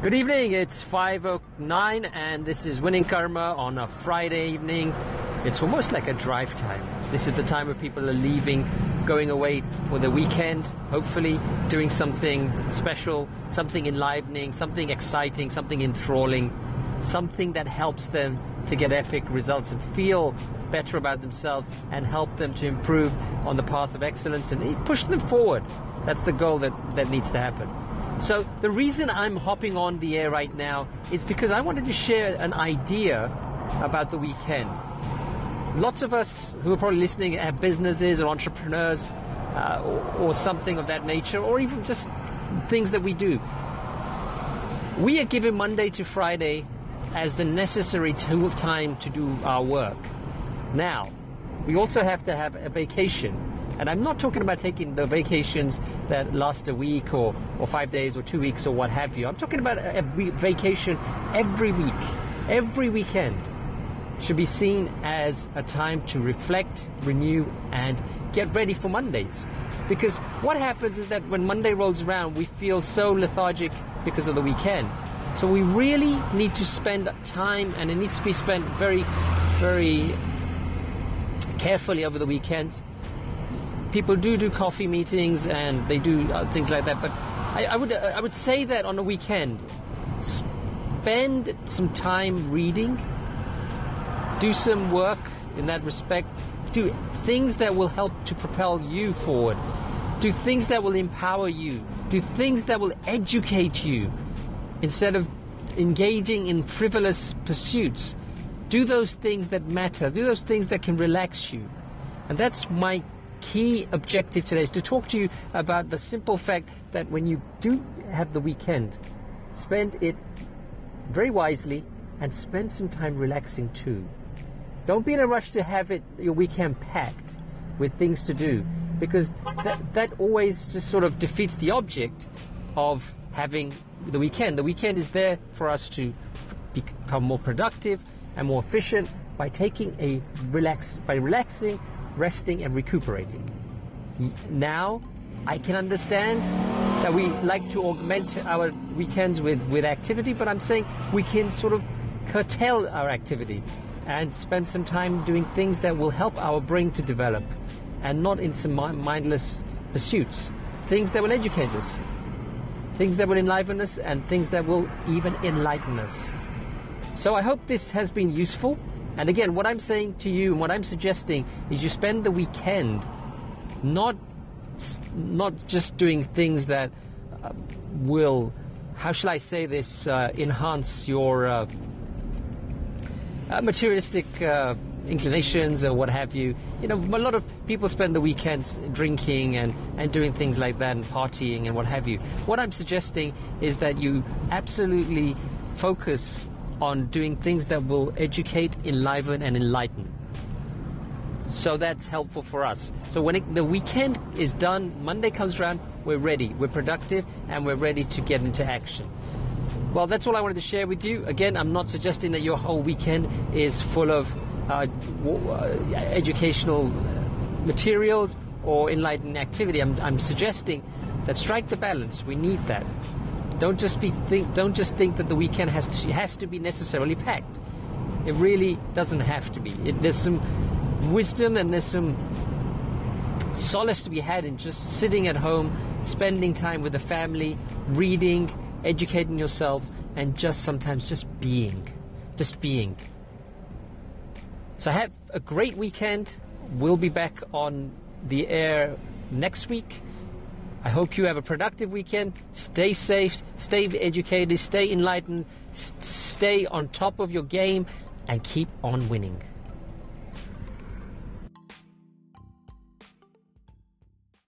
Good evening. It's 5:09 and this is Winning Karma on a Friday evening. It's almost like a drive time. This is the time where people are leaving, going away for the weekend, hopefully doing something special, something enlivening, something exciting, something enthralling, something that helps them to get epic results and feel better about themselves and help them to improve on the path of excellence and push them forward. That's the goal that, that needs to happen. So the reason I'm hopping on the air right now is because I wanted to share an idea about the weekend. Lots of us who are probably listening have businesses or entrepreneurs uh, or, or something of that nature, or even just things that we do. We are given Monday to Friday as the necessary tool time to do our work. Now, we also have to have a vacation and I'm not talking about taking the vacations that last a week or, or five days or two weeks or what have you. I'm talking about a, a vacation every week, every weekend should be seen as a time to reflect, renew, and get ready for Mondays. Because what happens is that when Monday rolls around, we feel so lethargic because of the weekend. So we really need to spend time, and it needs to be spent very, very carefully over the weekends people do do coffee meetings and they do uh, things like that. But I, I would uh, I would say that on a weekend, spend some time reading, do some work in that respect, do things that will help to propel you forward, do things that will empower you, do things that will educate you, instead of engaging in frivolous pursuits. Do those things that matter. Do those things that can relax you. And that's my key objective today is to talk to you about the simple fact that when you do have the weekend, spend it very wisely and spend some time relaxing too. Don't be in a rush to have it your weekend packed with things to do because that, that always just sort of defeats the object of having the weekend. The weekend is there for us to become more productive and more efficient by taking a relax by relaxing resting and recuperating. Now, I can understand that we like to augment our weekends with, with activity, but I'm saying we can sort of curtail our activity and spend some time doing things that will help our brain to develop and not in some mindless pursuits. Things that will educate us, things that will enliven us, and things that will even enlighten us. So I hope this has been useful. And again, what I'm saying to you and what I'm suggesting is you spend the weekend not not just doing things that uh, will, how shall I say this, uh, enhance your uh, uh materialistic uh, inclinations or what have you. You know, a lot of people spend the weekends drinking and, and doing things like that and partying and what have you. What I'm suggesting is that you absolutely focus on doing things that will educate, enliven, and enlighten. So that's helpful for us. So when it, the weekend is done, Monday comes around, we're ready, we're productive, and we're ready to get into action. Well, that's all I wanted to share with you. Again, I'm not suggesting that your whole weekend is full of uh, uh educational materials or enlightening activity. I'm, I'm suggesting that strike the balance. We need that. Don't just be think. Don't just think that the weekend has to has to be necessarily packed. It really doesn't have to be. It, there's some wisdom and there's some solace to be had in just sitting at home, spending time with the family, reading, educating yourself, and just sometimes just being, just being. So have a great weekend. We'll be back on the air next week. I hope you have a productive weekend. Stay safe, stay educated, stay enlightened, stay on top of your game, and keep on winning.